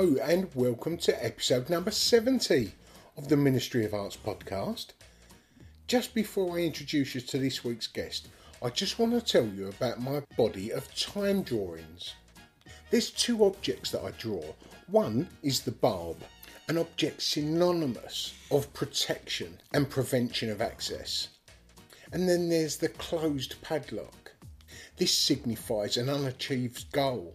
And welcome to episode number 70 of the Ministry of Arts podcast. Just before I introduce you to this week's guest, I just want to tell you about my body of time drawings. There's two objects that I draw. One is the barb, an object synonymous of protection and prevention of access. And then there's the closed padlock. This signifies an unachieved goal.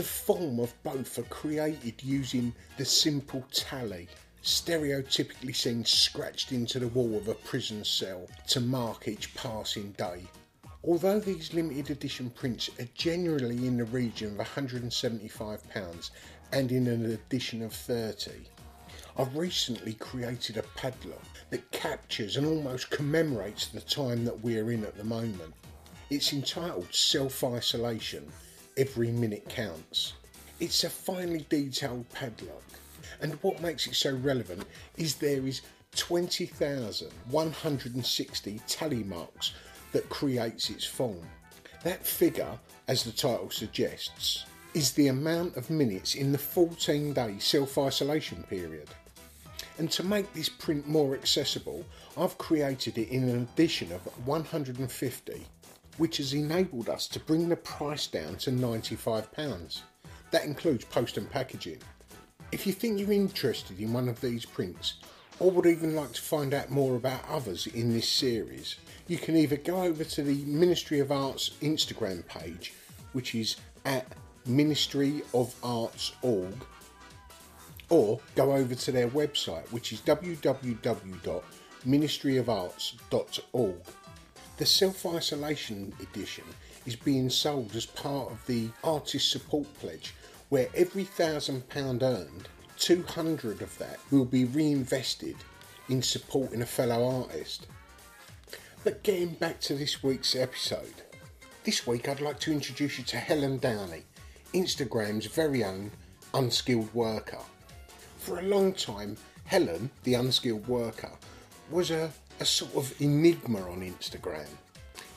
The form of both are created using the simple tally, stereotypically seen scratched into the wall of a prison cell to mark each passing day. Although these limited edition prints are generally in the region of £175 and in an edition of 30, I've recently created a padlock that captures and almost commemorates the time that we're in at the moment. It's entitled Self Isolation Every Minute Counts. It's a finely detailed padlock, and what makes it so relevant is there is 20,160 tally marks that creates its form. That figure, as the title suggests, is the amount of minutes in the 14 day self isolation period. And to make this print more accessible, I've created it in an edition of 150, which has enabled us to bring the price down to £95. That includes post and packaging. If you think you're interested in one of these prints, or would even like to find out more about others in this series, you can either go over to the Ministry of Arts Instagram page, which is at Ministry of Arts org, or go over to their website, which is www.ministryofarts.org. The Self Isolation Edition is being sold as part of the Artist Support Pledge, where every thousand pound earned, 200 of that will be reinvested in supporting a fellow artist. But getting back to this week's episode, this week I'd like to introduce you to Helen Downey, Instagram's very own unskilled worker. For a long time, Helen, the unskilled worker, was a, a sort of enigma on Instagram.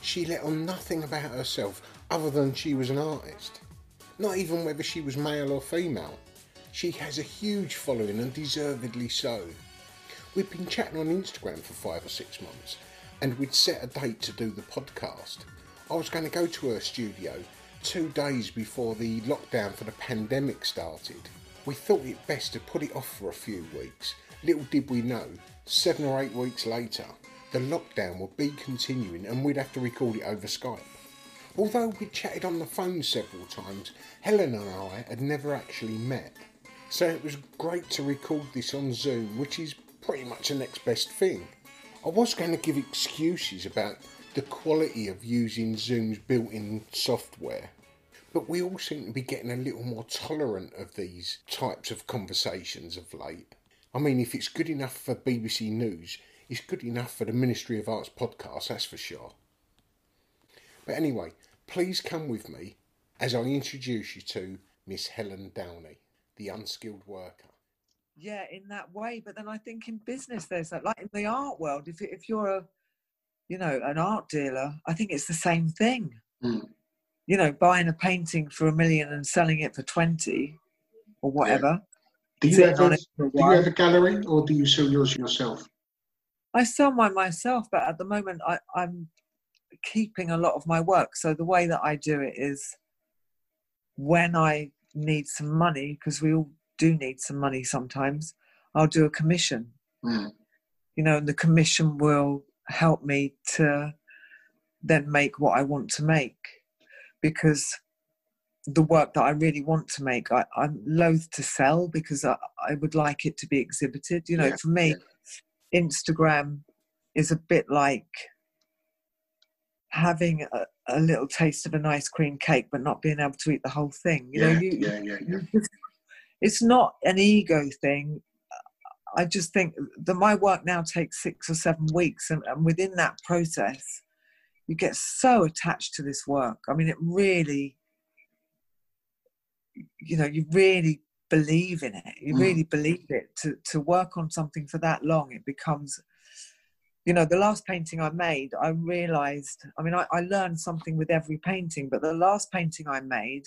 She let on nothing about herself other than she was an artist. Not even whether she was male or female. She has a huge following and deservedly so. We've been chatting on Instagram for five or six months and we'd set a date to do the podcast. I was going to go to her studio two days before the lockdown for the pandemic started. We thought it best to put it off for a few weeks. Little did we know, seven or eight weeks later, the lockdown would be continuing and we'd have to record it over Skype. Although we chatted on the phone several times, Helen and I had never actually met. So it was great to record this on Zoom, which is pretty much the next best thing. I was going to give excuses about the quality of using Zoom's built in software, but we all seem to be getting a little more tolerant of these types of conversations of late. I mean, if it's good enough for BBC News, it's good enough for the Ministry of Arts podcast, that's for sure. But anyway, Please come with me as I introduce you to Miss Helen Downey, the unskilled worker. yeah in that way but then i think in business there's that like in the art world if, if you're a you know an art dealer i think it's the same thing Mm. you know buying a painting for a million and selling it for 20 or whatever Do you, Sitting have a, it for a do you have a gallery or do you sell yours yourself? I sell mine myself but at the moment I, i'm keeping a lot of my work so the way that i do it is when i need some money because we all do need some money sometimes i'll do a commission Mm. you know, and the commission will help me to then make what I want to make because the work that I really want to make, I, I'm loath to sell because I, I would like it to be exhibited. You know, Yeah, for me, Instagram is a bit like having a, a little taste of an ice cream cake but not being able to eat the whole thing. You yeah, know, you, yeah, yeah, yeah. just- it's not an ego thing. I just think that my work now takes six or seven weeks, and, and within that process, you get so attached to this work. I mean, it really, you know, you really believe in it. You Mm. really believe it. To to work on something for that long, it becomes. You know, the last painting I made, I realized. I mean, I, I learned something with every painting, but the last painting I made,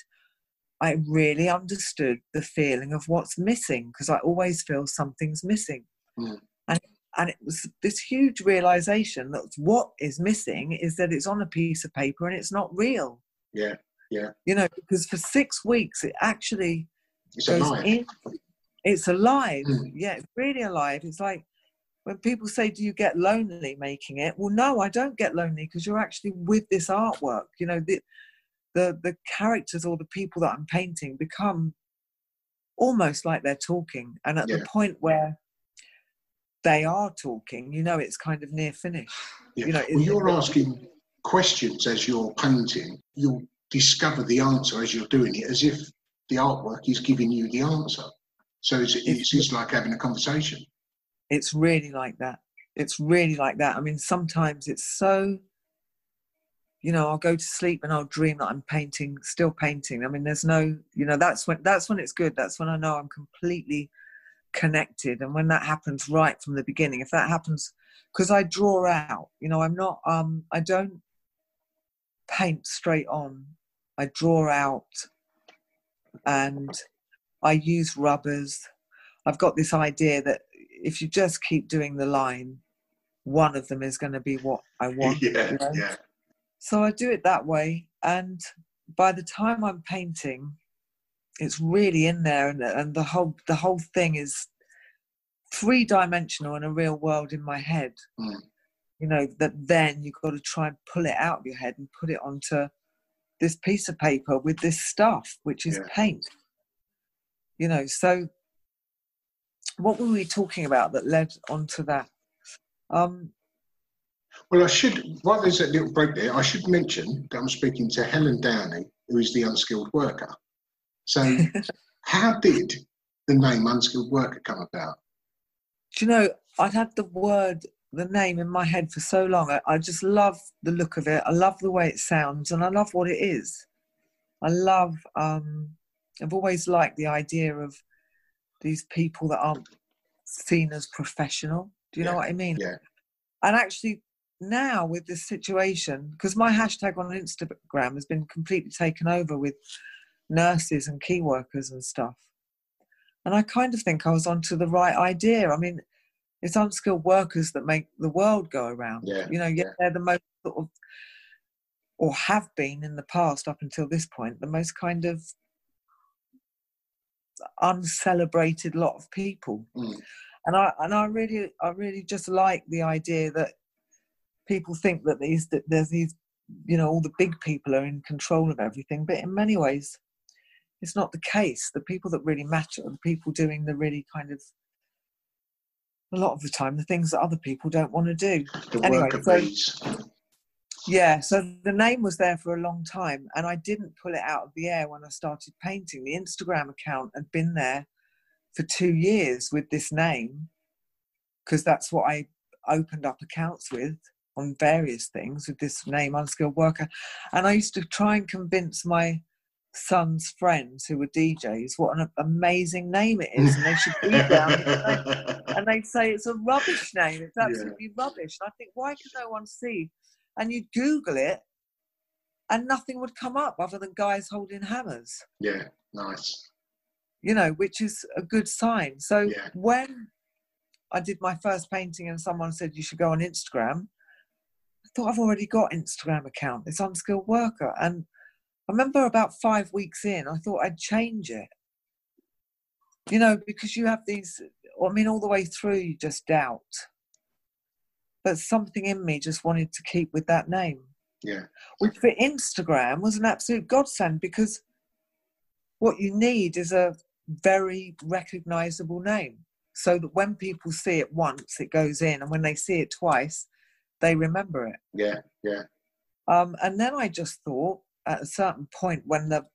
I really understood the feeling of what's missing because I always feel something's missing. Mm. And and it was this huge realization that what is missing is that it's on a piece of paper and it's not real. Yeah, yeah. You know, because for six weeks it actually It's alive. in. It's alive. Mm. Yeah, it's really alive. It's like when people say, "Do you get lonely making it?" Well, no, I don't get lonely because you're actually with this artwork. You know, the the the characters or the people that I'm painting become almost like they're talking, and at Yeah. the point where they are talking, you know, it's kind of near finish. Yeah. You know, well, you're asking questions as you're painting. You'll discover the answer as you're doing it, as if the artwork is giving you the answer. So it's, it's just like having a conversation. it's really like that. It's really like that. I mean sometimes it's so you know i'll go to sleep and i'll dream that i'm painting still painting. I mean there's no you know that's when that's when it's good. That's when i know i'm completely connected. And when that happens right from the beginning if that happens because i draw out you know i'm not um i don't paint straight on. I draw out and i use rubbers i've got this idea that if you just keep doing the line one of them is going to be what i want yeah, you know? yeah. so i do it that way and by the time i'm painting it's really in there and, and the whole the whole thing is three dimensional in a real world in my head Mm. you know that then you've got to try and pull it out of your head and put it onto this piece of paper with this stuff which is Yeah. paint you know so what were we talking about that led onto that um Well, I should, while there's that little break there, I should mention that I'm speaking to Helen Downey, who is the unskilled worker. So, how did the name unskilled worker come about? do you know i'd had the word the name in my head for so long. I, I just love the look of it. I love the way it sounds and i love what it is. I love um i've always liked the idea of these people that aren't seen as professional. Do you know what i mean? yeah. and actually now with this situation because my hashtag on instagram has been completely taken over with nurses and key workers and stuff. And i kind of think i was onto the right idea. I mean it's unskilled workers that make the world go around Yeah, you know yet yeah. they're the most sort of or have been in the past up until this point the most kind of uncelebrated lot of people Mm. and i and i really i really just like the idea that people think that these that there's these you know all the big people are in control of everything but in many ways it's not the case the people that really matter are the people doing the really kind of a lot of the time the things that other people don't want to do The Anyway, so- yeah, so the name was there for a long time, and I didn't pull it out of the air when I started painting. The Instagram account had been there for two years with this name because that's what I opened up accounts with. on various things with this name, unskilled worker. And I used to try and convince my son's friends who were DJs what an amazing name it is, and they should be down. and they'd say it's a rubbish name. It's absolutely yeah. rubbish. And I think, why can no one see? And you'd Google it, and nothing would come up other than guys holding hammers. Yeah, nice. You know, which is a good sign. So yeah. when I did my first painting and someone said you should go on Instagram, I thought I've already got Instagram account. It's unskilled worker. And I remember about five weeks in, I thought I'd change it. You know, because you have these, I mean, all the way through, you just doubt. But something in me just wanted to keep with that name. Yeah. Which for Instagram was an absolute godsend because what you need is a very recognizable name so that when people see it once, it goes in, and when they see it twice, they remember it. Yeah, yeah. Um, and then I just thought, at a certain point, when the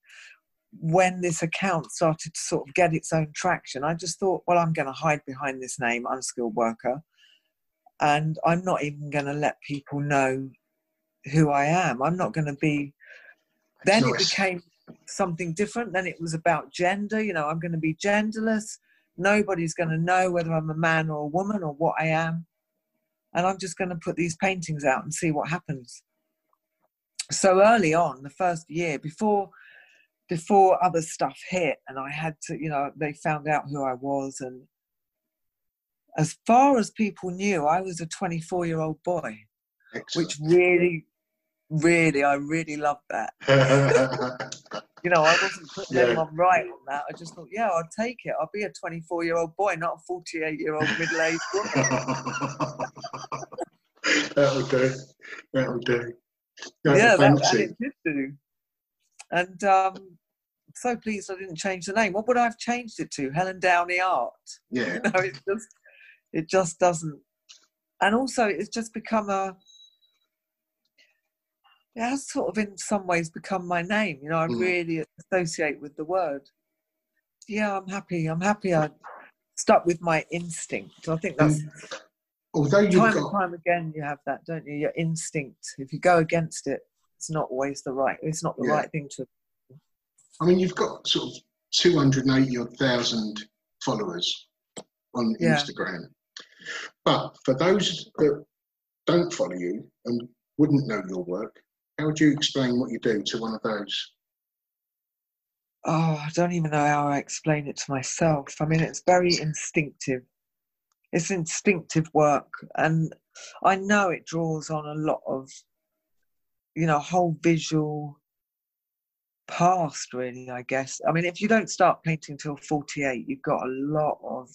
when this account started to sort of get its own traction, I just thought, well, I'm going to hide behind this name, unskilled worker, and I'm not even going to let people know who I am. I'm not going to be. Then nice. it became something different. Then it was about gender. You know, I'm going to be genderless. Nobody's going to know whether I'm a man or a woman or what I am. And I'm just going to put these paintings out and see what happens. So early on, the first year, before before other stuff hit and I had to, you know, they found out who I was. And as far as people knew, I was a 24 year old boy, Excellent. which really, really, I really loved that. you know, I wasn't putting yeah. anyone right on that. I just thought, yeah, I'll take it. I'll be a 24 year old boy, not a 48 year old middle aged woman. That'll do. That'll do. Yeah, that, it did do. And um, so pleased I didn't change the name. What would I have changed it to? Helen Downey Art. Yeah. You know, it just it just doesn't. And also, it's just become a it has sort of in some ways become my name. You know, I mm. really associate with the word. Yeah, I'm happy. I'm happy I stuck with my instinct. I think that's mm. Although you time got... and time again you have that, don't you? Your instinct. If you go against it, it's not always the right. It's not the yeah. right thing to. I mean, you've got sort of two hundred and eighty odd thousand followers on yeah. Instagram, but for those that don't follow you and wouldn't know your work, how would you explain what you do to one of those? Oh, I don't even know how I explain it to myself. I mean, it's very instinctive. It's instinctive work, and I know it draws on a lot of, you know, whole visual past, really, I guess. I mean, if you don't start painting till 48, you've got a lot of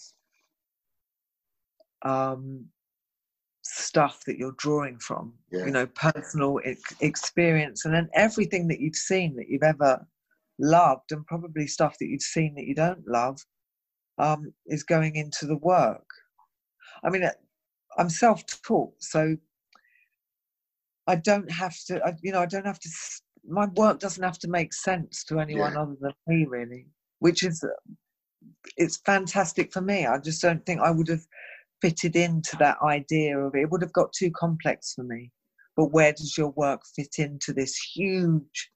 um, stuff that you're drawing from yeah. you know personal ex- experience and then everything that you've seen that you've ever loved and probably stuff that you've seen that you don't love um, is going into the work i mean i'm self-taught so i don't have to I, you know i don't have to my work doesn't have to make sense to anyone yeah. other than me really which is it's fantastic for me i just don't think i would have fitted into that idea of it. It would have got too complex for me. But where does your work fit into this huge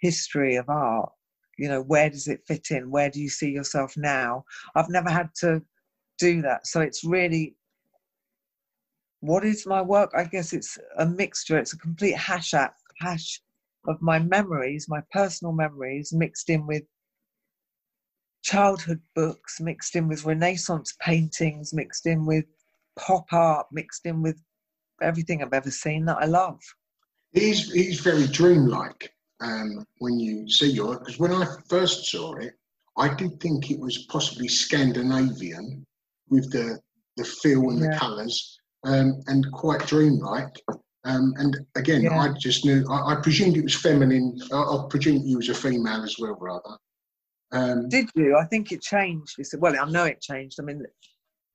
history of art? You know, where does it fit in? Where do you see yourself now? I've never had to do that. So it's really what is my work? I guess it's a mixture, it's a complete hash at hash of my memories, my personal memories, mixed in with childhood books mixed in with Renaissance paintings, mixed in with pop art, mixed in with everything I've ever seen that I love. He's he's very dreamlike um, when you see your work, because when I first saw it, I did think it was possibly Scandinavian with the the feel and yeah. the colours um, and quite dreamlike. Um, and again, yeah. I just knew I, I, presumed it was feminine. I, I presumed you was a female as well, rather. Um, Did you? I think it changed. Well, I know it changed. I mean,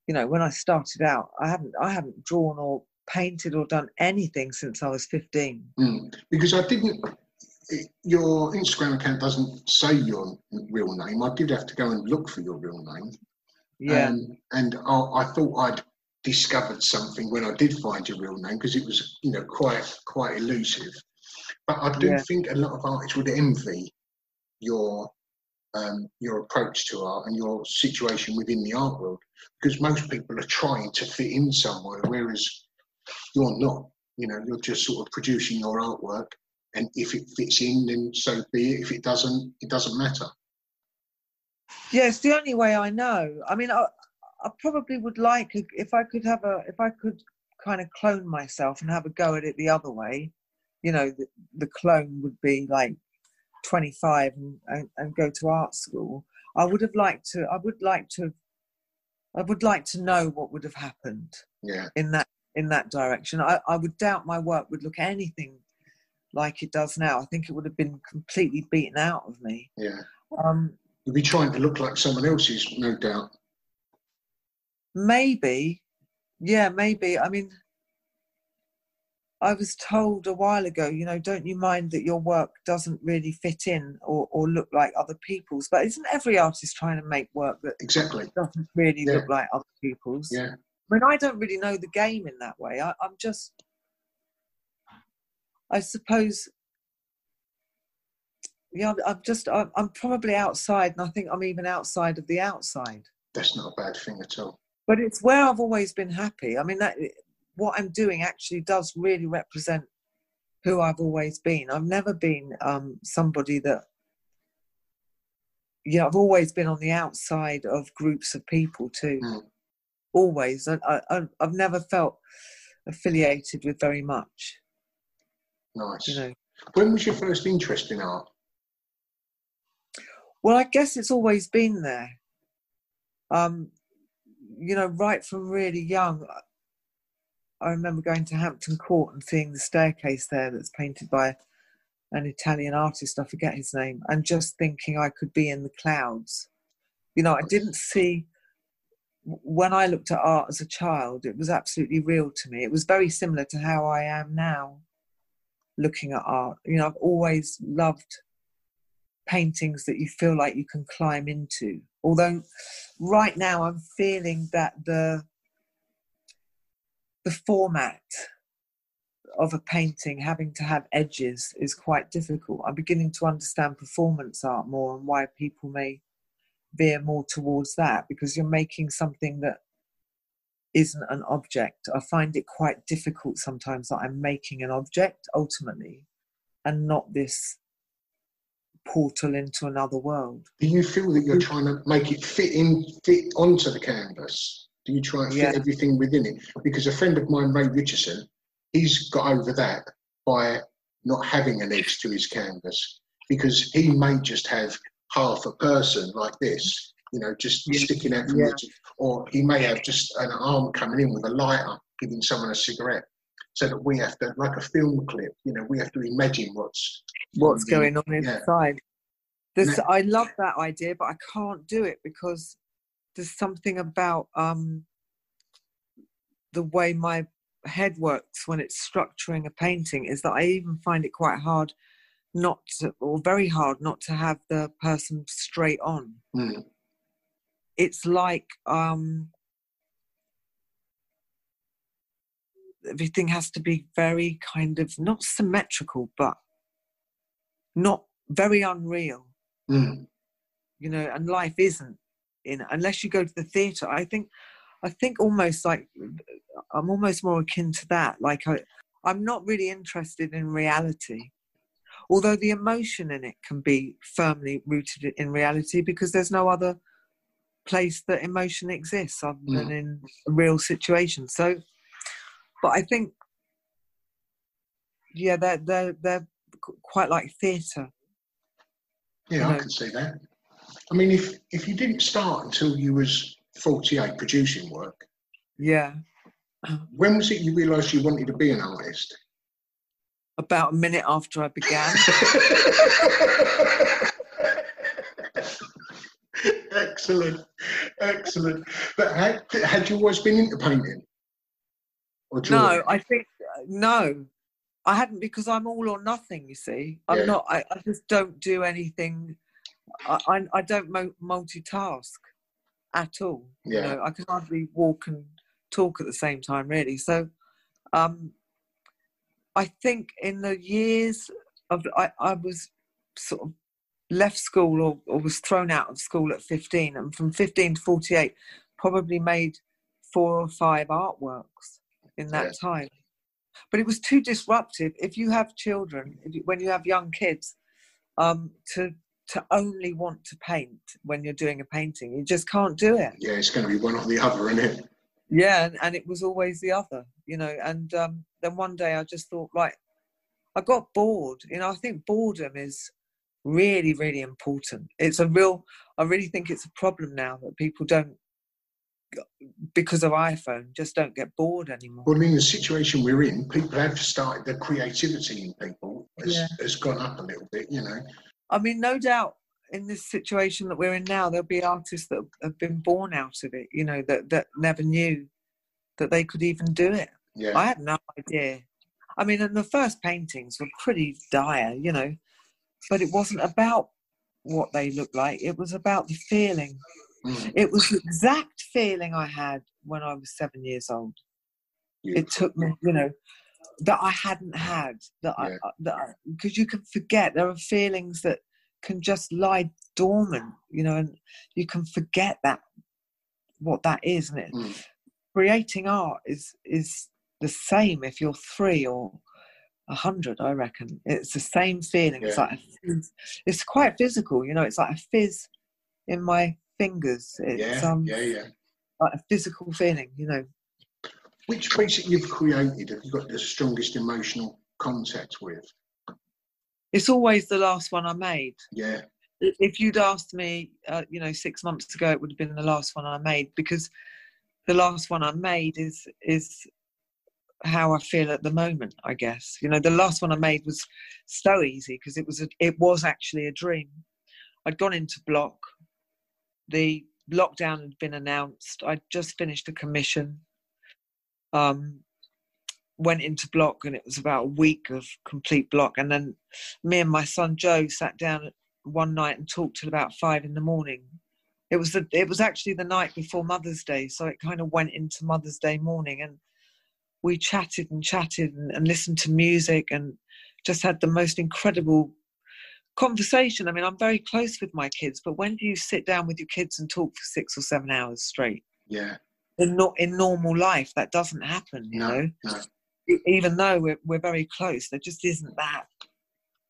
you know, when I started out, I haven't, I haven't drawn or painted or done anything since I was fifteen. Mm, because I didn't. Your Instagram account doesn't say your real name. I did have to go and look for your real name. Yeah. Um, and I, I, thought I'd discovered something when I did find your real name because it was, you know, quite quite elusive. But I do Yeah. think a lot of artists would envy your um, your approach to art and your situation within the art world because most people are trying to fit in somewhere, whereas you're not. You know, you're just sort of producing your artwork, and if it fits in, then so be it. If it doesn't, it doesn't matter. Yeah, the only way I know. I mean, I, I probably would like if I could have a if I could kind of clone myself and have a go at it the other way. You know, the, the clone would be like 25 and, and, and go to art school. I would have liked to. I would like to. I would like to know what would have happened Yeah, in that in that direction. I, I would doubt my work would look anything like it does now. I think it would have been completely beaten out of me. yeah. Um, You'll be trying to look like someone else's, no doubt. Maybe, yeah, maybe. I mean, I was told a while ago, you know, don't you mind that your work doesn't really fit in or, or look like other people's? But isn't every artist trying to make work that Exactly. doesn't really Yeah. look like other people's? Yeah. I mean, I don't really know the game in that way. I, I'm just, I suppose, yeah, I'm- just, I'm, I'm probably outside, and I think I'm even outside of the outside That's not a bad thing at all. But it's where I've always been happy. I mean, that what I'm doing actually does really represent who I've always been. I've never been um, somebody that, yeah, I've always been on the outside of groups of people too. Mm. Always, I, I, I've never felt affiliated with very much. Nice. You know, When was your first interest in art? Well, I guess it's always been there. Um, you know, right from really young, I remember going to Hampton Court and seeing the staircase there that's painted by an Italian artist, I forget his name, and just thinking I could be in the clouds. You know, I didn't see, when I looked at art as a child, it was absolutely real to me. It was very similar to how I am now looking at art. You know, I've always loved paintings that you feel like you can climb into. Although right now I'm feeling that the the format of a painting having to have edges is quite difficult. I'm beginning to understand performance art more and why people may veer more towards that because you're making something that isn't an object. I find it quite difficult sometimes that I'm making an object ultimately and not this portal into another world. Do you feel that you're trying to make it fit in, fit onto the canvas? Do you try and fit Yeah. everything within it? Because a friend of mine, Ray Richardson, he's got over that by not having an edge to his canvas because he may just have half a person like this, you know, just Yeah. sticking out from Yeah. the edge, or he may have just an arm coming in with a lighter, giving someone a cigarette. So that we have to, like a film clip, you know, we have to imagine what's what's going on yeah. inside. This No. I love that idea, but I can't do it because there's something about um, the way my head works when it's structuring a painting is that I even find it quite hard not to, or very hard not to have the person straight on. Mm. It's like um, everything has to be very kind of not symmetrical, but not very unreal. Mm. you know and life isn't in unless you go to the theater i think i think almost like i'm almost more akin to that. Like I, i'm not really interested in reality. Although the emotion in it can be firmly rooted in reality because there's no other place that emotion exists other than in a real situation. So but i think yeah they're they're, they're quite like theatre Yeah, I know. can see that. I mean, if if you didn't start until you was forty eight producing work, yeah when was it you realised you wanted to be an artist? about a minute after i began excellent, excellent. But had, had you always been into painting? No. I think no, I hadn't because I'm all or nothing. You see, I'm Yeah. not. I, I just don't do anything. I I, I don't mo- multitask at all. Yeah. You know, I can hardly walk and talk at the same time, really. So, um, I think in the years of I, I was sort of left school or, or was thrown out of school at 15, and from 15 to 48, probably made four or five artworks in that Yeah. time. But it was too disruptive. If you have children, if you, when you have young kids, um, to to only want to paint when you're doing a painting, you just can't do it. Yeah, it's going to be one or the other, isn't it? Yeah, and, and it was always the other, you know. And um, then one day I just thought, right, I got bored. You know, I think boredom is really, really important. It's a real, I really think it's a problem now that people don't, because of iPhone, just don't get bored anymore. Well, I mean, the situation we're in, people have started, the creativity in people has, Yeah. has gone up a little bit, you know. I mean, no doubt in this situation that we're in now, there'll be artists that have been born out of it, you know, that, that never knew that they could even do it. Yeah. I had no idea. I mean, and the first paintings were pretty dire, you know, but it wasn't about what they looked like. It was about the feeling. Mm. It was the exact feeling I had when I was seven years old. It took me, you know, that I hadn't had. That I, Yeah. that because you can forget. There are feelings that can just lie dormant, you know, and you can forget that what that is, and it Mm. creating art is is the same if you're three or a hundred i reckon it's the same feeling it's like fizz. it's quite physical you know it's like a fizz in my fingers. It's Yeah, um yeah, yeah. like a physical feeling you know. Which piece that you've created have you got the strongest emotional contact with? it's always the last one i made. Yeah, if you'd asked me uh, you know six months ago it would have been the last one i made because the last one i made is is how i feel at the moment i guess. You know the last one i made was so easy because it was a, it was actually a dream. I'd gone into block the lockdown had been announced. I'd just finished a commission um went into block and it was about a week of complete block. And then me and my son joe sat down one night and talked till about five in the morning. It was the it was actually the night before mother's day so it kind of went into mother's day morning. And we chatted and chatted and, and listened to music and just had the most incredible conversation. I mean i'm very close with my kids but when do you sit down with your kids and talk for six or seven hours straight? Yeah. in, not in normal life that doesn't happen you No, know? no. Even though we're, we're very close there just isn't that.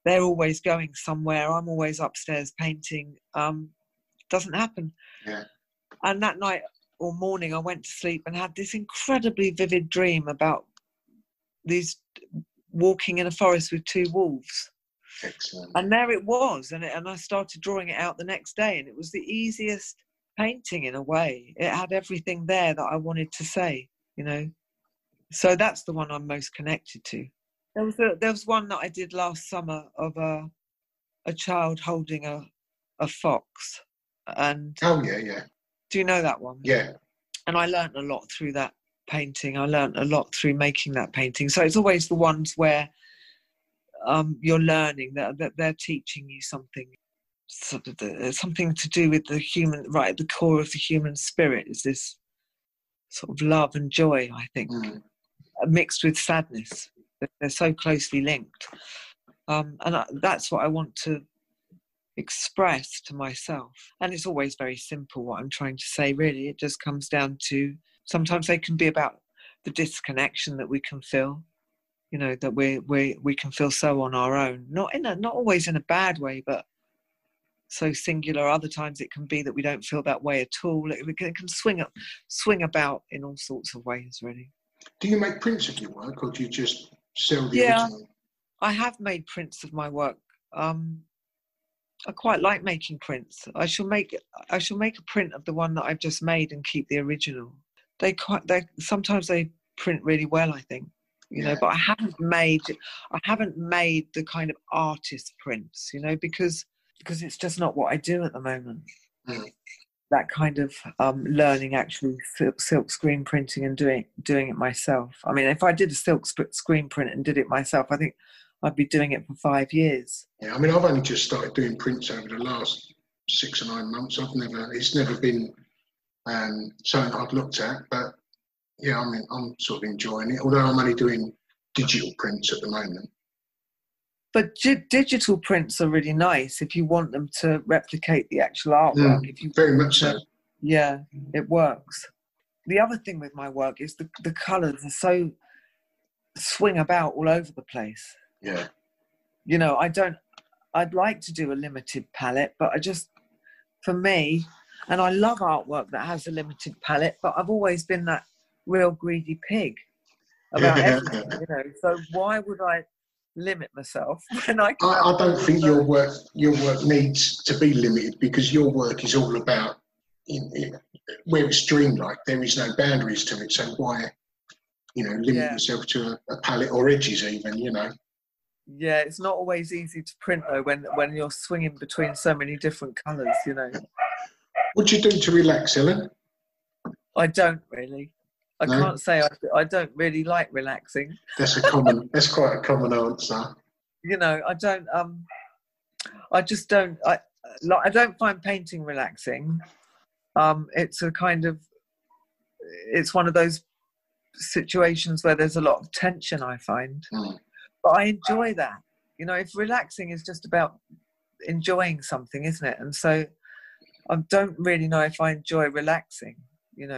They're always going somewhere. I'm always upstairs painting. Um doesn't happen. Yeah. and that night or morning i went to sleep and had this incredibly vivid dream about these walking in a forest with two wolves Excellent. and there it was and, it, and i started drawing it out the next day and it was the easiest painting in a way it had everything there that i wanted to say you know so that's the one i'm most connected to there was a, there was one that i did last summer of a a child holding a a fox and Oh, yeah, yeah. do you know that one Yeah, and I learnt a lot through that painting. I learnt a lot through making that painting. So it's always the ones where um, you're learning that, that they're teaching you something, sort of the, something to do with the human, right at the core of the human spirit is this sort of love and joy. I think Mm. mixed with sadness. They're- so closely linked, um, and I, that's what I want to express to myself. And it's always very simple what I'm trying to say, really. It just comes down to sometimes they can be about the disconnection that we can feel, you know, that we we we can feel so on our own. Not in a not always in a bad way, but so singular. Other times it can be that we don't feel that way at all. It, it can- swing up, swing about in all sorts of ways, really. Do you make prints of your work or do you just sell the Yeah. original? I have made prints of my work. Um, I quite like making prints. I shall make I shall make a print of the one that I've just made and keep the original. They quite they sometimes they print really well. I think you know, Yeah. but I haven't made I haven't made the kind of artist prints. You know, because because it's just not what I do at the moment. Mm. That kind of um, learning actually silk, silk screen printing and doing doing it myself. I mean, if I did a silk sp- screen print and did it myself, I think I'd be doing it for five years. Yeah, I mean, I've only just started doing prints over the last six or nine months. I've never, it's never been um, something I've looked at, but yeah, I mean, I'm sort of enjoying it. Although I'm only doing digital prints at the moment. But di- digital prints are really nice if you want them to replicate the actual artwork. Mm, if you very much so. Yeah, it works. The other thing with my work is the, the colours are so swing about all over the place. Yeah. You know, I don't, I'd like to do a limited palette, but I just, for me, and I love artwork that has a limited palette, but I've always been that real greedy pig about everything, you know. So why would I limit myself when I I, I don't think your work your work needs to be limited because your work is all about in, in, where it's dreamlike. There is no boundaries to it. So why, you know, limit Yeah. yourself to a, a palette or edges even? You know. Yeah, it's not always easy to print though when when you're swinging between so many different colours. You know, What do you do to relax, Ellen? I don't really. I No? can't say I, I don't really like relaxing. That's a common. that's quite a common answer. You know, I don't. Um, I just don't. I like. I don't find painting relaxing. Um, it's a kind of. It's one of those situations where there's a lot of tension. I find, Mm. but I enjoy that. You know, if relaxing is just about enjoying something, isn't it? And so, I don't really know if I enjoy relaxing. You know.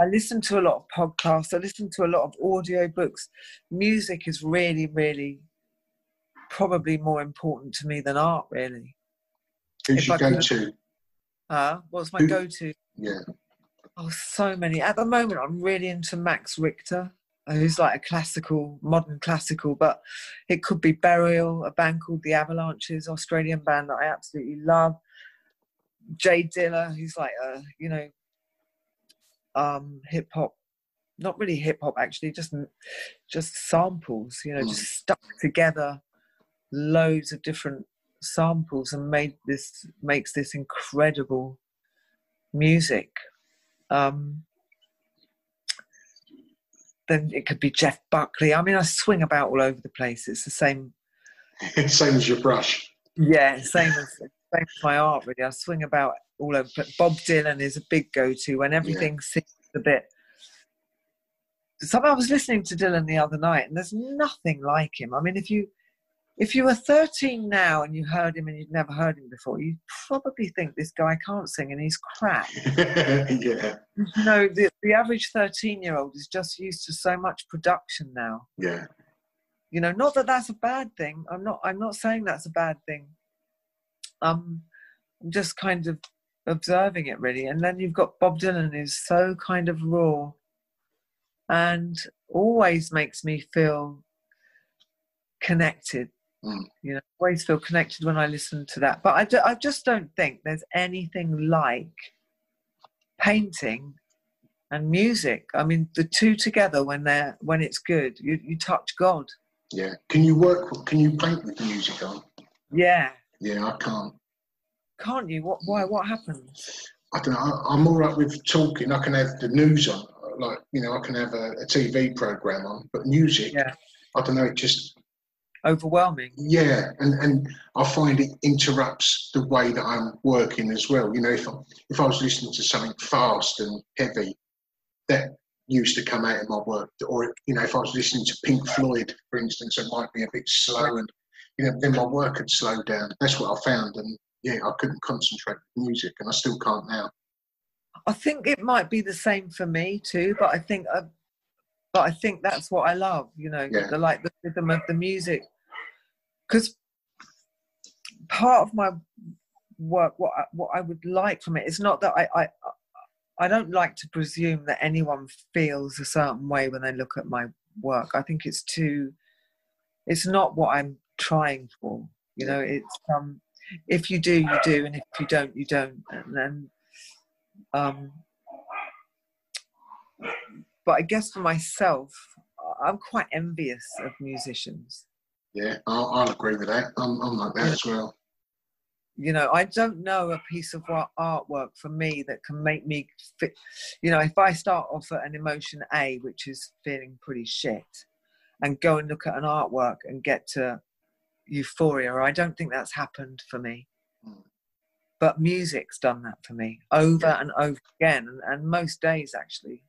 I listen to a lot of podcasts. I listen to a lot of audio books. Music is really, really probably more important to me than art, really. Who's your go-to? Uh, what's my go to? Yeah. Oh, so many. At the moment, I'm really into Max Richter, uh, who's like a classical, modern classical, but it could be Burial, a band called The Avalanches, Australian band that I absolutely love. J Dilla, who's like a, you know, um, hip hop, not really hip hop actually, just just samples, you know, Mm. just stuck together loads of different samples and made this makes this incredible music. Um, then it could be Jeff Buckley. I mean, I swing about all over the place. It's the same. Same as your brush. Yeah, same as same as my art. Really, I swing about all over. But Bob Dylan is a big go-to when everything seems a bit. Some I was listening to Dylan the other night, and there's nothing like him. I mean, if you if you were 13 now and you heard him and you'd never heard him before, you'd probably think this guy can't sing and he's crap. yeah. You know, the, the average 13 year old is just used to so much production now. Yeah. You know, not that that's a bad thing. I'm not. I'm not saying that's a bad thing. Um, I'm just kind of observing it really. And then you've got Bob Dylan, who's so kind of raw, and always makes me feel connected. Mm. You know, always feel connected when I listen to that. But I, ju- I just don't think there's anything like painting and music. I mean, the two together when they're when it's good, you you touch God. Yeah. Can you work? Can you paint with the music on? Yeah, Yeah, I can't. Can't you? What? Why? What happens? I don't know. I- I'm all right with talking. I can have the news on, like you know, I can have a, a TV program on, but music, Yeah. I don't know. It just Overwhelming. yeah, and and I find it interrupts the way that I'm working as well. You know, if I, if I was listening to something fast and heavy, that used to come out in my work. Or you know, if I was listening to Pink Floyd, for instance, it might be a bit slow and you know, then my work would slow down. That's what I found, and yeah, I couldn't concentrate with music, and I still can't now. I think it might be the same for me too, but I think, uh, but I think that's what I love. You know, Yeah. the like the rhythm of the music, because part of my work, what I, what I would like from it, it, is not that I, I I don't like to presume that anyone feels a certain way when they look at my work. I think it's too, it's not what I'm trying for. You know, it's um, if you do, you do, and if you don't, you don't. And then, um, but I guess for myself, I'm quite envious of musicians. Yeah, I'll, I'll agree with that. I'm, I'm like that as well. you know i don't know a piece of artwork for me that can make me fit you know if i start off at an emotion a which is feeling pretty shit and go and look at an artwork and get to euphoria i don't think that's happened for me but music's done that for me over and over again and, and most days actually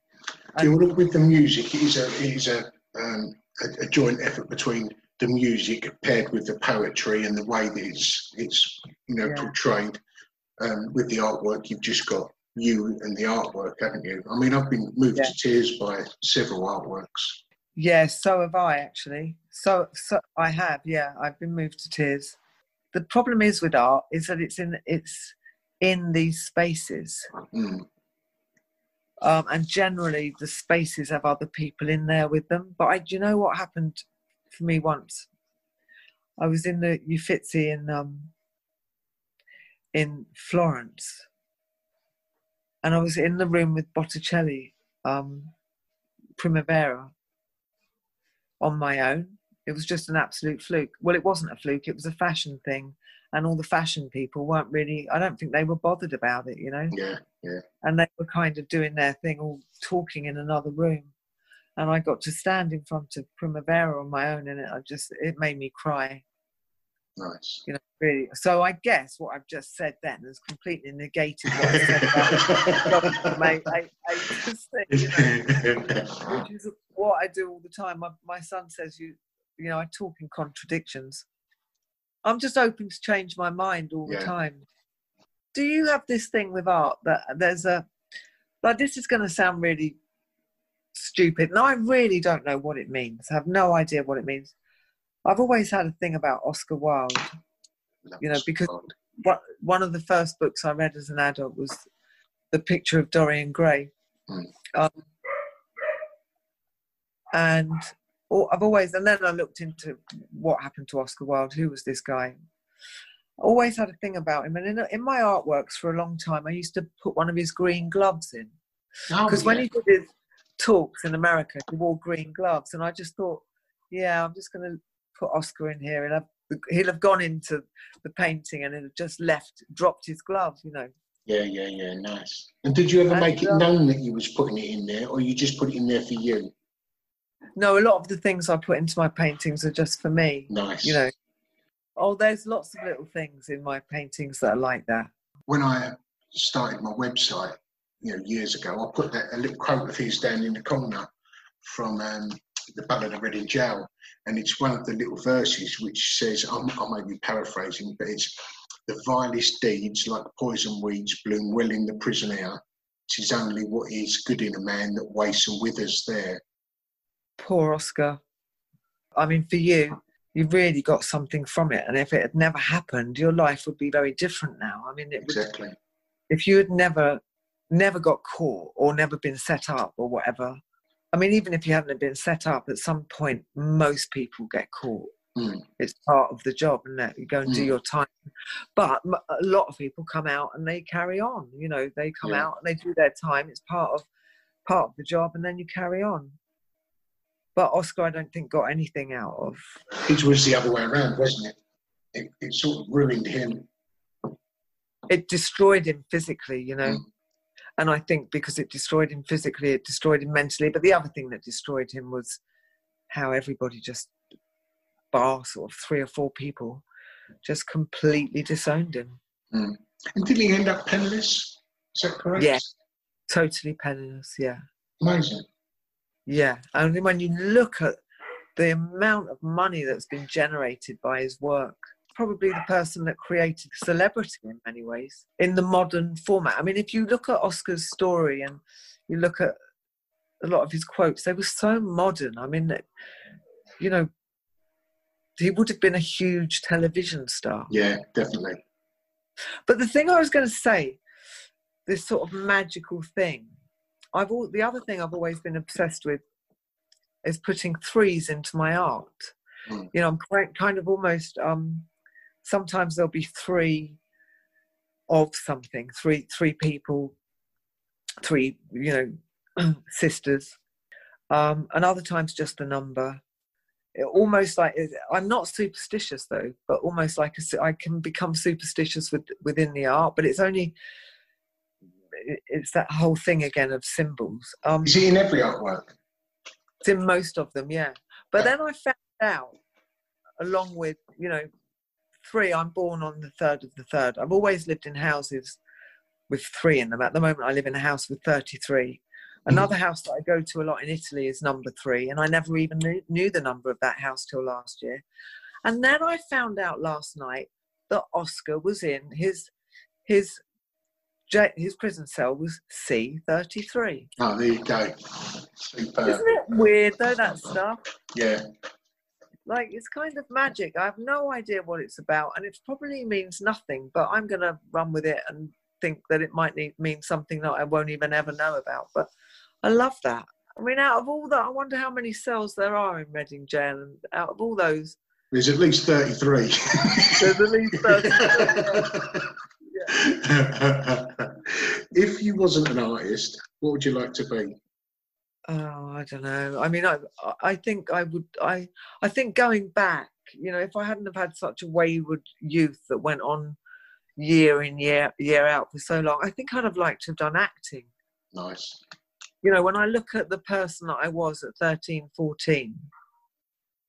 Yeah, well, with the music, it is a it is a, um, a, a joint effort between the music paired with the poetry and the way that it's it's you know Yeah. portrayed. Um, with the artwork, you've just got you and the artwork, haven't you? I mean, I've been moved Yeah. to tears by several artworks. Yeah, so have I actually. So, so I have. Yeah, I've been moved to tears. The problem is with art is that it's in it's in these spaces, Mm. um, and generally the spaces have other people in there with them. But I, do you know what happened for me once? I was in the Uffizi in um, in Florence, and I was in the room with Botticelli, um, Primavera, on my own. It was just an absolute fluke. Well, it wasn't a fluke, it was a fashion thing. And all the fashion people weren't really, I don't think they were bothered about it, you know? Yeah, yeah. And they were kind of doing their thing, all talking in another room. And I got to stand in front of Primavera on my own, and it I just, it made me cry, Nice. you know, really. So I guess what I've just said then has completely negated what I said about my, I, I just think, you know, which is what I do all the time. My, my son says you, you know, I talk in contradictions. I'm just open to change my mind all Yeah. the time. Do you have this thing with art that there's a, like this is going to sound really stupid, and I really don't know what it means. I have no idea what it means. I've always had a thing about Oscar Wilde. You know, because what, one of the first books I read as an adult was The Picture of Dorian Gray. Mm. Um, and oh, I've always, and then I looked into what happened to Oscar Wilde. Who was this guy? Always had a thing about him, and in, in my artworks for a long time, I used to put one of his green gloves in Oh, because when yeah. he did his talks in America, he wore green gloves, and I just thought, yeah, I'm just going to put Oscar in here, and I've, he'll have gone into the painting and he'll have just left, dropped his glove, you know. Yeah, yeah, yeah, nice. And did you ever And, make it um, known that you was putting it in there, or you just put it in there for you? No, a lot of the things I put into my paintings are just for me. Nice. You know. Oh, there's lots of little things in my paintings that are like that. when I started my website, you know, years ago, I put that a little quote of his down in the corner from um, the Ballad of Reading Gaol, and it's one of the little verses which says, I'm, I may be paraphrasing, but it's the vilest deeds like poison weeds bloom well in the prison air. Tis only what is good in a man that wastes and withers there. Poor Oscar. I mean, for you, you really got something from it. And if it had never happened, your life would be very different now. I mean, it would, Exactly. if you had never, never got caught or never been set up or whatever. I mean, even if you haven't been set up, at some point, most people get caught. Mm. It's part of the job, and that you go and do Mm. your time. But a lot of people come out and they carry on. You know, they come Yeah. out and they do their time. It's part of part of the job, and then you carry on. But Oscar, I don't think got anything out of. It was the other way around, wasn't it? It, it sort of ruined him. It destroyed him physically, you know. Mm. And I think because it destroyed him physically, it destroyed him mentally. But the other thing that destroyed him was how everybody just, bar sort of three or four people, just completely disowned him. Mm. And did he end up penniless? Is that correct? Yeah. Totally penniless, yeah. Amazing. Yeah, and when you look at the amount of money that's been generated by his work. Probably the person that created celebrity in many ways in the modern format. I mean, if you look at Oscar's story and you look at a lot of his quotes, they were so modern. I mean, you know, he would have been a huge television star. Yeah, definitely. But the thing I was going to say, this sort of magical thing, I've all, the other thing I've always been obsessed with is putting threes into my art. Mm. You know, I'm quite, kind of almost. Um, sometimes there'll be three of something, three three people, three you know sisters, um, and other times just a number. It almost like I'm not superstitious though, but almost like a, I can become superstitious with, within the art, but it's only it's that whole thing again of symbols. Um, Is it in every artwork? It's in most of them, yeah. But then I found out, along with you know, three. I'm born on the third of the third. I've always lived in houses with three in them. At the moment, I live in a house with 33. Another mm. house that I go to a lot in Italy is number three, and I never even knew, knew the number of that house till last year. And then I found out last night that Oscar was in his his his prison cell was C thirty three. Oh, there you go. Superb. Isn't it weird though that stuff? Yeah. Like it's kind of magic. I have no idea what it's about, and it probably means nothing. But I'm gonna run with it and think that it might need, mean something that I won't even ever know about. But I love that. I mean, out of all that, I wonder how many cells there are in Reading Jail, and out of all those, There's at least 33. there's at least 33. if you wasn't an artist, what would you like to be? Oh, I don't know. I mean, I I think I would. I I think going back, you know, if I hadn't have had such a wayward youth that went on year in year year out for so long, I think I'd have liked to have done acting. Nice. You know, when I look at the person that I was at 13, 14,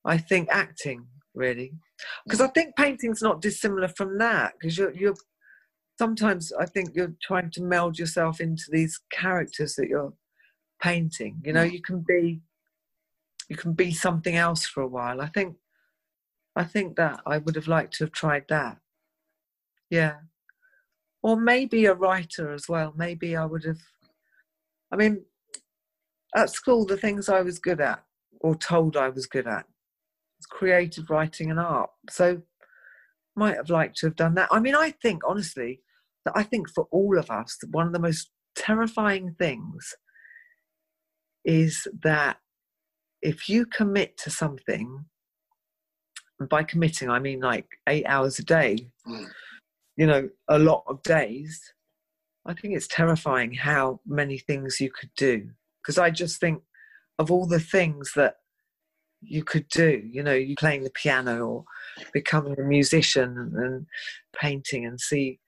I think acting really, because I mm. think painting's not dissimilar from that. Because you're you're sometimes I think you're trying to meld yourself into these characters that you're painting you know you can be you can be something else for a while. I think i think that i would have liked to have tried that. Yeah. Or maybe a writer as well. Maybe i would have i mean at school the things i was good at or told i was good at was creative writing and art. So might have liked to have done that. I mean i think honestly that i think for all of us one of the most terrifying things is that if you commit to something, by committing I mean like eight hours a day, Mm. you know, a lot of days, I think it's terrifying how many things you could do. Because I just think of all the things that you could do, you know, you playing the piano or becoming a musician and painting and see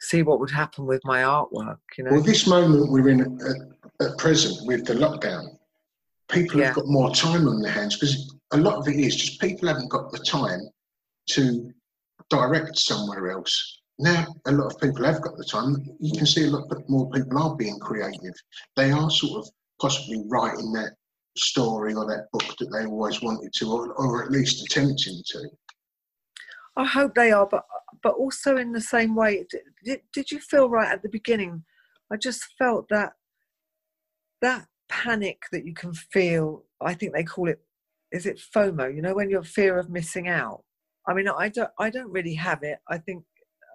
see what would happen with my artwork, you know. Well, this moment we're in at, at present with the lockdown, people Yeah. have got more time on their hands because a lot of it is just people haven't got the time to direct somewhere else. Now, a lot of people have got the time. You can see a lot more people are being creative. They are sort of possibly writing that story or that book that they always wanted to, or, or at least attempting to. I hope they are, but but also in the same way. Did, did you feel right at the beginning? I just felt that that panic that you can feel. I think they call it. Is it FOMO? You know, when you're fear of missing out. I mean, I don't. I don't really have it. I think.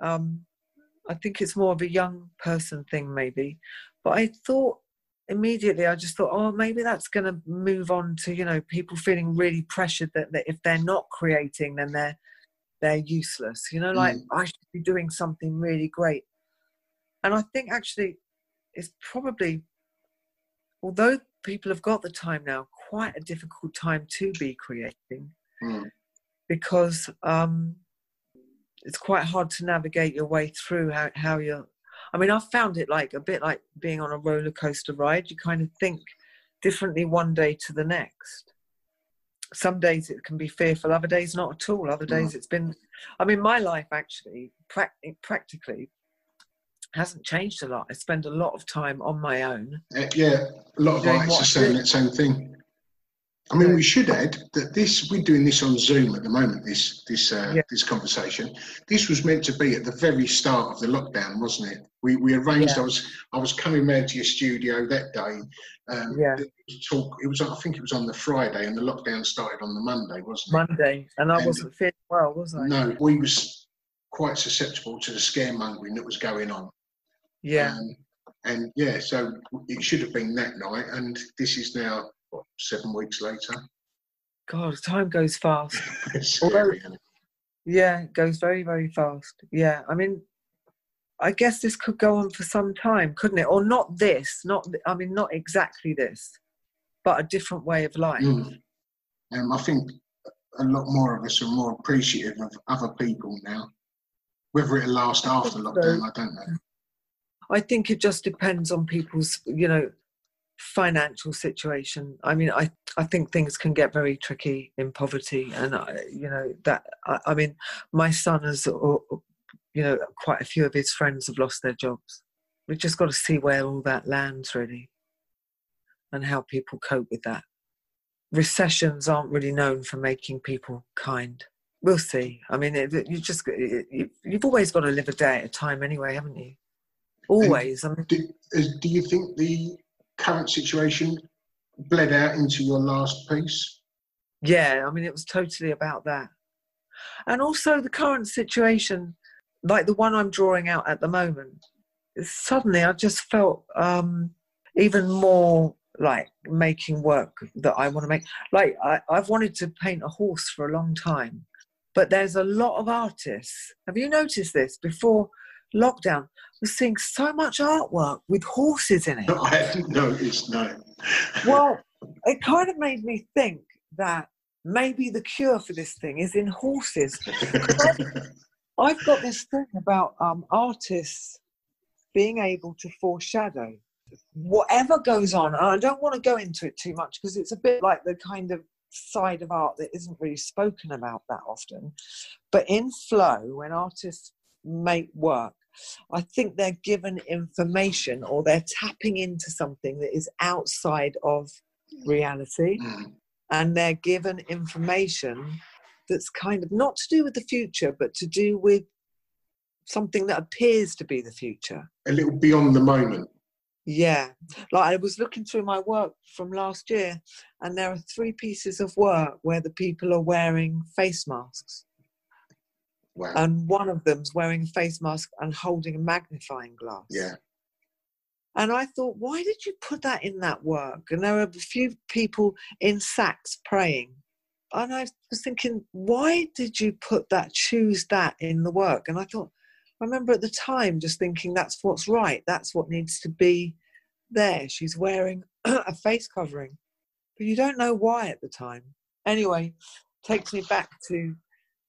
Um, I think it's more of a young person thing, maybe. But I thought immediately. I just thought, oh, maybe that's going to move on to you know people feeling really pressured that, that if they're not creating, then they're they're useless. You know, like Mm. I should be doing something really great. And I think actually it's probably, although people have got the time now, quite a difficult time to be creating Mm. because um, it's quite hard to navigate your way through how, how you're. I mean, I've found it like a bit like being on a roller coaster ride. You kind of think differently one day to the next some days it can be fearful other days not at all. Other days it's been i mean my life actually prac- practically hasn't changed a lot. I spend a lot of time on my own. Uh, yeah, a lot of artists are saying that same thing. I mean, we should add that this we're doing this on Zoom at the moment. This this uh, Yeah. this conversation. This was meant to be at the very start of the lockdown, wasn't it? We we arranged. Yeah. I was I was coming round to your studio that day. Um, Yeah. Talk. It was I think it was on the Friday, and the lockdown started on the Monday, wasn't it? Monday, and I And- wasn't feeling well, was I? No, we was quite susceptible to the scaremongering that was going on. Yeah, Um, and yeah, so it should have been that night, and this is now what seven weeks later. God, time goes fast. Although- scary, isn't it? Yeah, it goes very, very fast. Yeah, I mean, I guess this could go on for some time, couldn't it? Or not this, not I mean, not exactly this, but a different way of life. Mm. Um, I think a lot more of us are more appreciative of other people now. Whether it'll last after lockdown, I don't know. I think it just depends on people's, you know, financial situation. I mean, I I think things can get very tricky in poverty, and I, you know that. I, I mean, my son has, or, you know, quite a few of his friends have lost their jobs. We've just got to see where all that lands, really, and how people cope with that. Recessions aren't really known for making people kind. We'll see. I mean, it, you just you, you've always got to live a day at a time, anyway, haven't you? Always. I mean, Do, do you think the current situation bled out into your last piece? Yeah, I mean, it was totally about that. And also the current situation, like the one I'm drawing out at the moment, suddenly I just felt um, even more like making work that I want to make. Like, I, I've wanted to paint a horse for a long time, but there's a lot of artists. Have you noticed this? Before lockdown, was seeing so much artwork with horses in it. I hadn't noticed, no. Well, it kind of made me think that maybe the cure for this thing is in horses. I've got this thing about um, artists being able to foreshadow whatever goes on. And I don't want to go into it too much because it's a bit like the kind of side of art that isn't really spoken about that often. But in flow, when artists make work, I think they're given information or they're tapping into something that is outside of reality. Mm. and they're given information that's kind of not to do with the future but to do with something that appears to be the future. A little beyond the moment. yeah. Like i was looking through my work from last year and there are three pieces of work where the people are wearing face masks Wow. and one of them's wearing a face mask and holding a magnifying glass yeah. And I thought, why did you put that in that work? And there were a few people in sacks praying. And I was thinking, why did you put that, choose that in the work? And I thought, I remember at the time just thinking, that's what's right. That's what needs to be there. She's wearing a face covering. But you don't know why at the time. Anyway, takes me back to,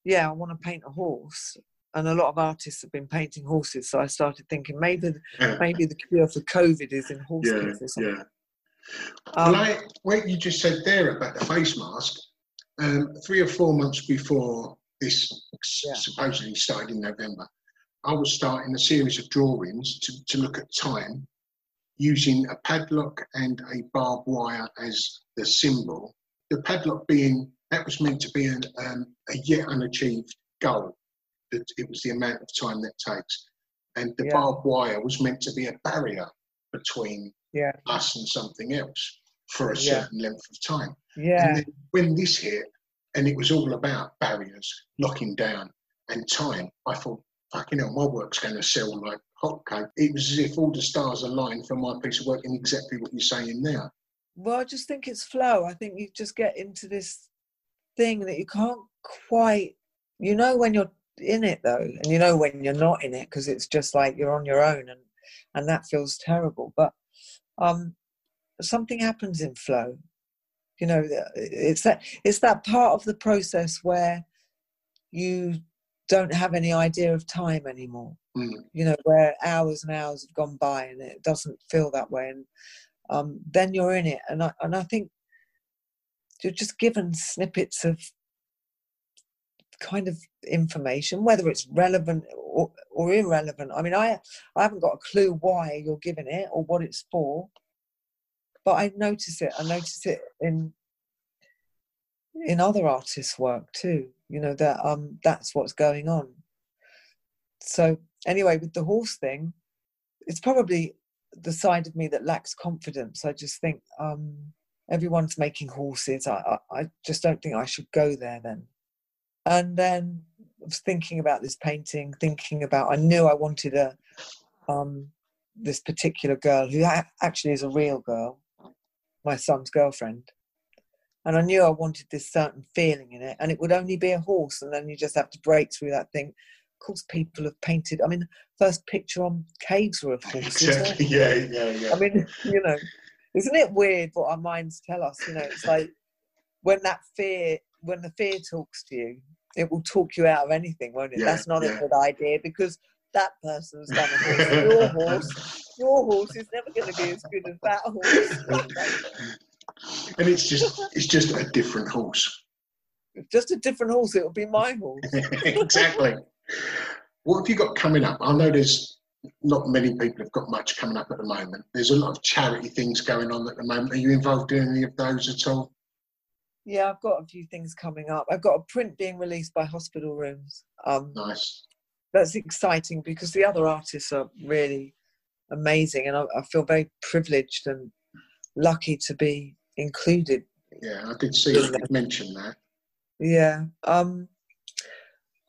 yeah, I want to paint a horse. And a lot of artists have been painting horses. So I started thinking maybe maybe the cure for COVID is in horse yeah, or something. yeah. Um, well, I, what you just said there about the face mask, um, three or four months before this Yeah. supposedly started in November, I was starting a series of drawings to, to look at time using a padlock and a barbed wire as the symbol. The padlock being, that was meant to be an, um, a yet unachieved goal. That it was the amount of time that takes. And the Yeah. barbed wire was meant to be a barrier between yeah, us and something else for a Yeah. certain length of time. yeah, And then when this hit, and it was all about barriers, locking down, and time, I thought, fucking hell, my work's going to sell like hotcake. It was as if all the stars aligned for my piece of work in exactly what you're saying now. Well, I just think it's flow. I think you just get into this thing that you can't quite. You know when you're in it though, and you know when you're not in it because it's just like you're on your own, and and that feels terrible. But um, something happens in flow. You know, it's that it's that part of the process where you don't have any idea of time anymore. Mm. You know, where hours and hours have gone by and it doesn't feel that way, and um, then you're in it. And I and I think you're just given snippets of kind of information, whether it's relevant or, or irrelevant. I mean, I I haven't got a clue why you're giving it or what it's for, but I notice it. I notice it in in other artists' work too. You know that um that's what's going on. So anyway, with the horse thing, it's probably the side of me that lacks confidence. I just think um, everyone's making horses. I, I, I just don't think I should go there then. And then I was thinking about this painting, thinking about I knew I wanted a um, this particular girl who actually is a real girl, my son's girlfriend. And I knew I wanted this certain feeling in it, and it would only be a horse, and then you just have to break through that thing. Of course, people have painted. I mean, first picture on caves were of horses. Exactly. Yeah, yeah, yeah. I mean, you know, isn't it weird what our minds tell us? You know, it's like when that fear, when the fear talks to you, it will talk you out of anything, won't it? Yeah, That's not yeah. a good idea because that person's done a horse. Your horse, your horse is never going to be as good as that horse. and it's just it's just a different horse. Just a different horse. It will be my horse. exactly. What have you got coming up? I know there's not many people have got much coming up at the moment. There's a lot of charity things going on at the moment. Are you involved in any of those at all? Yeah, I've got a few things coming up. I've got a print being released by Hospital Rooms. Um, Nice. that's exciting because the other artists are really amazing, and I, I feel very privileged and lucky to be included. Yeah, I did see you mention that. Yeah. Um,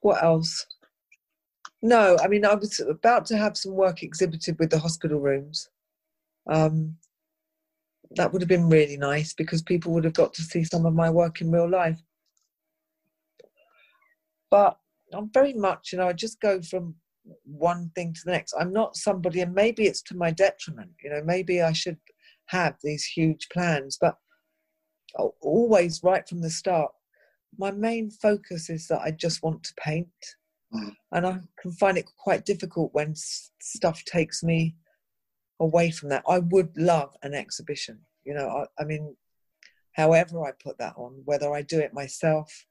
what else? No, I mean, I was about to have some work exhibited with the hospital rooms. Um, that would have been really nice because people would have got to see some of my work in real life. But I'm very much, you know, I just go from one thing to the next. I'm not somebody, and maybe it's to my detriment, you know, maybe I should have these huge plans, but always right from the start, my main focus is that I just want to paint. And I can find it quite difficult when stuff takes me away from that. I would love an exhibition, you know, I, I mean, however I put that on, whether I do it myself.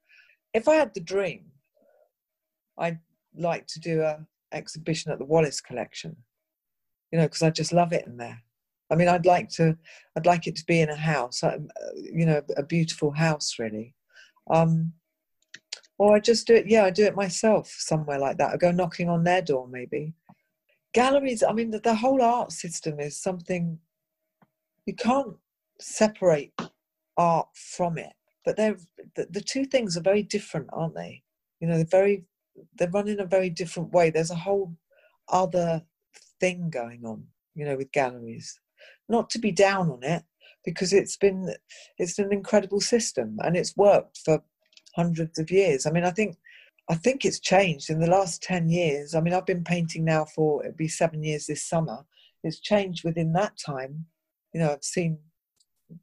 If I had the dream, I'd like to do a exhibition at the Wallace collection, you know, because I just love it in there. I mean, I'd like to, I'd like it to be in a house, um, uh, you know, a beautiful house, really. Um, or I just do it, yeah, I do it myself somewhere like that. I go knocking on their door, maybe. Galleries, I mean, the, the whole art system is something you can't separate art from it, but they're the, the two things are very different, aren't they? You know, they're very, they're run in a very different way. There's a whole other thing going on, you know, with galleries. Not to be down on it, because it's been it's an incredible system and it's worked for hundreds of years. I mean, I think I think it's changed in the last ten years. I mean, I've been painting now for it'd be seven years this summer. It's changed within that time. You know, I've seen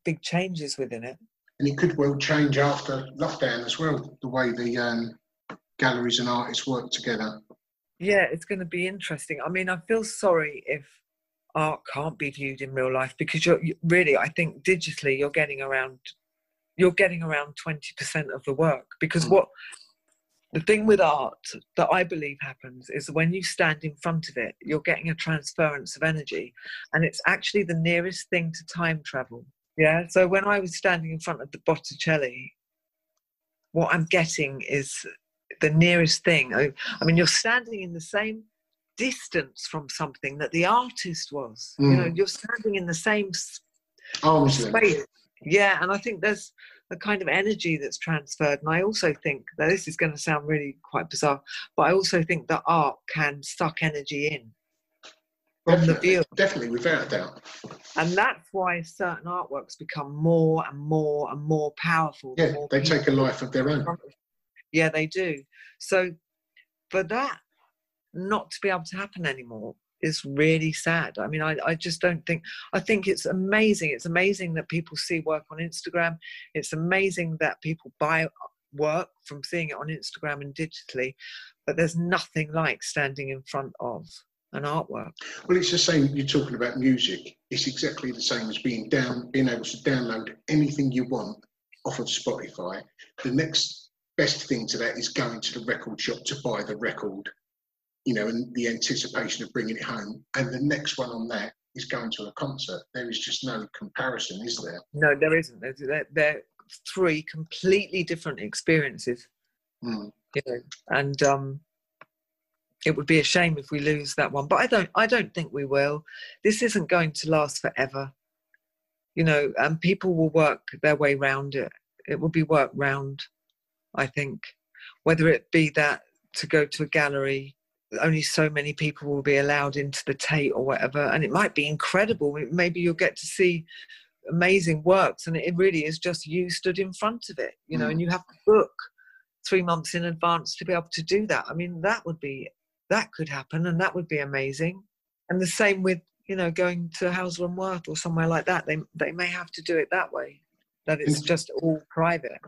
big changes within it. And it could well change after lockdown as well, the way the um, galleries and artists work together. Yeah, it's going to be interesting. I mean, I feel sorry if art can't be viewed in real life because you're you, really, I think digitally you're getting around, you're getting around twenty percent of the work. Because what the thing with art that I believe happens is when you stand in front of it, you're getting a transference of energy, and it's actually the nearest thing to time travel. Yeah. So when I was standing in front of the Botticelli, what I'm getting is the nearest thing. I, I mean, you're standing in the same distance from something that the artist was. You know, Mm. you're standing in the same length. space. Yeah, and I think there's a kind of energy that's transferred. And I also think that this is going to sound really quite bizarre, but I also think that art can suck energy in from the Definitely, viewer. definitely, without a doubt. And that's why certain artworks become more and more and more powerful. Yeah, more they take a life of their own. yeah, they do. So for that not to be able to happen anymore is really sad. I mean, I, I just don't think, I think it's amazing. It's amazing that people see work on Instagram. It's amazing that people buy work from seeing it on Instagram and digitally, but there's nothing like standing in front of an artwork. Well, it's the same. You're talking about music. It's exactly the same as being down, being able to download anything you want off of Spotify. The next best thing to that is going to the record shop to buy the record. You know, and the anticipation of bringing it home. And the next one on that is going to a concert. There is just no comparison, is there? No, there isn't. They're, they're, three completely different experiences. Mm. You know, and um, it would be a shame if we lose that one. But I don't. I don't think we will. This isn't going to last forever. You know, and people will work their way round it. It will be worked round. I think, whether it be that to go to a gallery only so many people will be allowed into the Tate or whatever, and it might be incredible. Maybe you'll get to see amazing works, and it really is just you stood in front of it, you know, Mm. and you have to book three months in advance to be able to do that. I mean, that would be that could happen, and that would be amazing. And the same with you know going to Hauser and Wirth or somewhere like that. They they may have to do it that way, that it's Mm. just all private.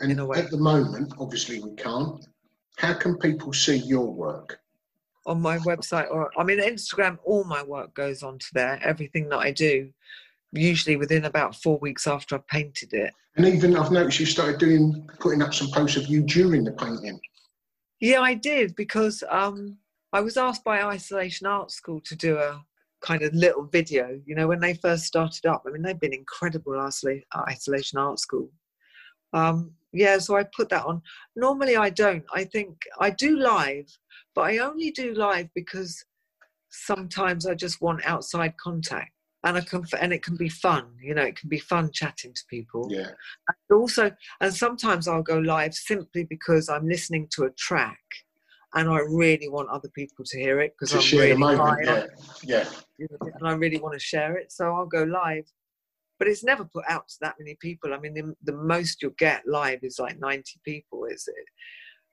And in a way. at the moment, obviously, we can't. How can people see your work? On my website or I mean Instagram all my work goes onto there everything that I do usually within about 4 weeks after I've painted it. And even I've noticed you started doing putting up some posts of you during the painting. yeah I did because um I was asked by Isolation Art School to do a kind of little video you know when they first started up. I mean they've been incredible Isola- Isolation Art School. Um yeah so I put that on normally I don't I think I do live but I only do live because sometimes I just want outside contact and I can and it can be fun you know it can be fun chatting to people Yeah. and also and sometimes I'll go live simply because I'm listening to a track and I really want other people to hear it because I'm really moment. Yeah. Yeah. and I really want to share it, so I'll go live. But it's never put out to that many people. I mean, the, the most you'll get live is like 90 people, is it?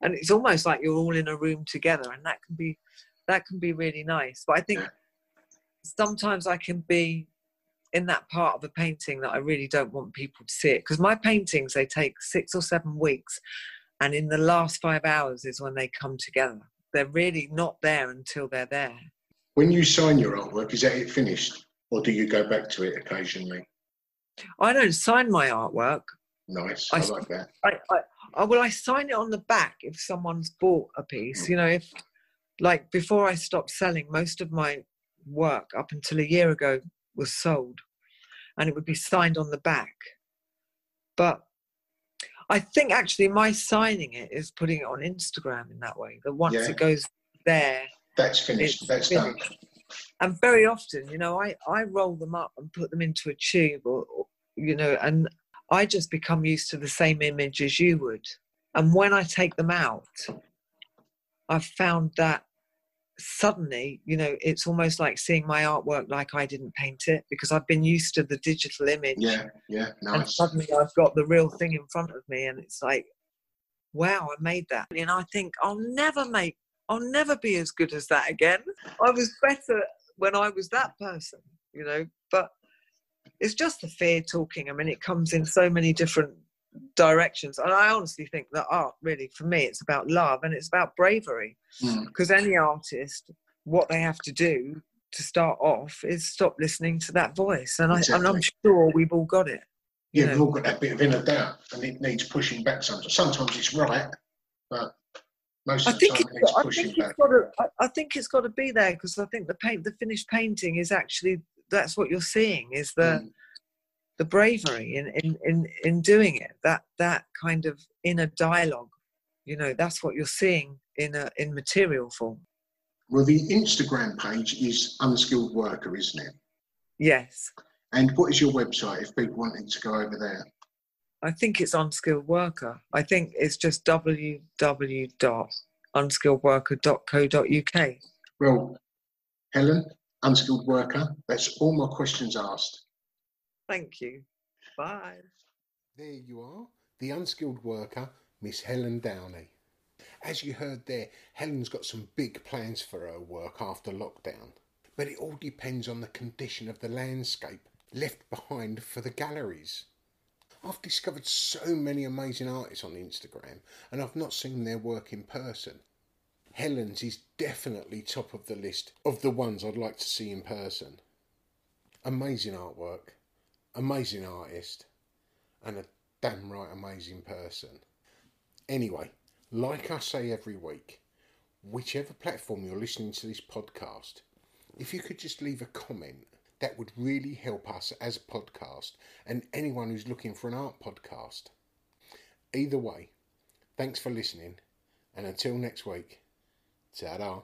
And it's almost like you're all in a room together, and that can be that can be really nice. But I think sometimes I can be in that part of a painting that I really don't want people to see it because my paintings they take six or seven weeks, and in the last five hours is when they come together. They're really not there until they're there. When you sign your artwork, is that it finished? Or do you go back to it occasionally? I don't sign my artwork. Nice. I like that. I, I, I well, I sign it on the back if someone's bought a piece. Hmm. You know, if like before I stopped selling, most of my work up until a year ago was sold, and it would be signed on the back. But I think actually my signing it is putting it on Instagram in that way. That once Yeah. it goes there, That's finished. That's finished. done. And very often you know i i roll them up and put them into a tube or, or you know and i just become used to the same image as you would and when i take them out i've found that suddenly you know it's almost like seeing my artwork like i didn't paint it because i've been used to the digital image Yeah. Yeah. and suddenly I've got the real thing in front of me, and it's like, wow, I made that. And I think I'll never make, I'll never be as good as that again. I was better when I was that person, you know. But it's just the fear talking. I mean, it comes in so many different directions, and I honestly think that art, really, for me, it's about love and it's about bravery. Mm. Because any artist, what they have to do to start off is stop listening to that voice, and, I, and I'm sure we've all got it. Yeah, we've all got that bit of inner doubt, and it needs pushing back sometimes. Sometimes it's right, but most I think it's, it needs I think it's got to. I, I think it's got to be there because I think the paint, the finished painting, is actually that's what you're seeing is the Mm. the bravery in, in in in doing it. That that kind of inner dialogue, you know, that's what you're seeing in a in material form. Well, the Instagram page is unskilled worker, isn't it? Yes, And what is your website if people wanted to go over there? I think it's unskilled worker. I think it's just www.unskilledworker.co.uk. Well, Helen, unskilled worker, that's all my questions asked. Thank you. Bye. There you are, the unskilled worker, Miss Helen Downey. As you heard there, Helen's got some big plans for her work after lockdown. But it all depends on the condition of the landscape left behind for the galleries. I've discovered so many amazing artists on Instagram and I've not seen their work in person. Helen's is definitely top of the list of the ones I'd like to see in person. Amazing artwork, amazing artist, and a damn right amazing person. Anyway, like I say every week, whichever platform you're listening to this podcast, if you could just leave a comment, That would really help us as a podcast and anyone who's looking for an art podcast. Either way, thanks for listening, and until next week, ta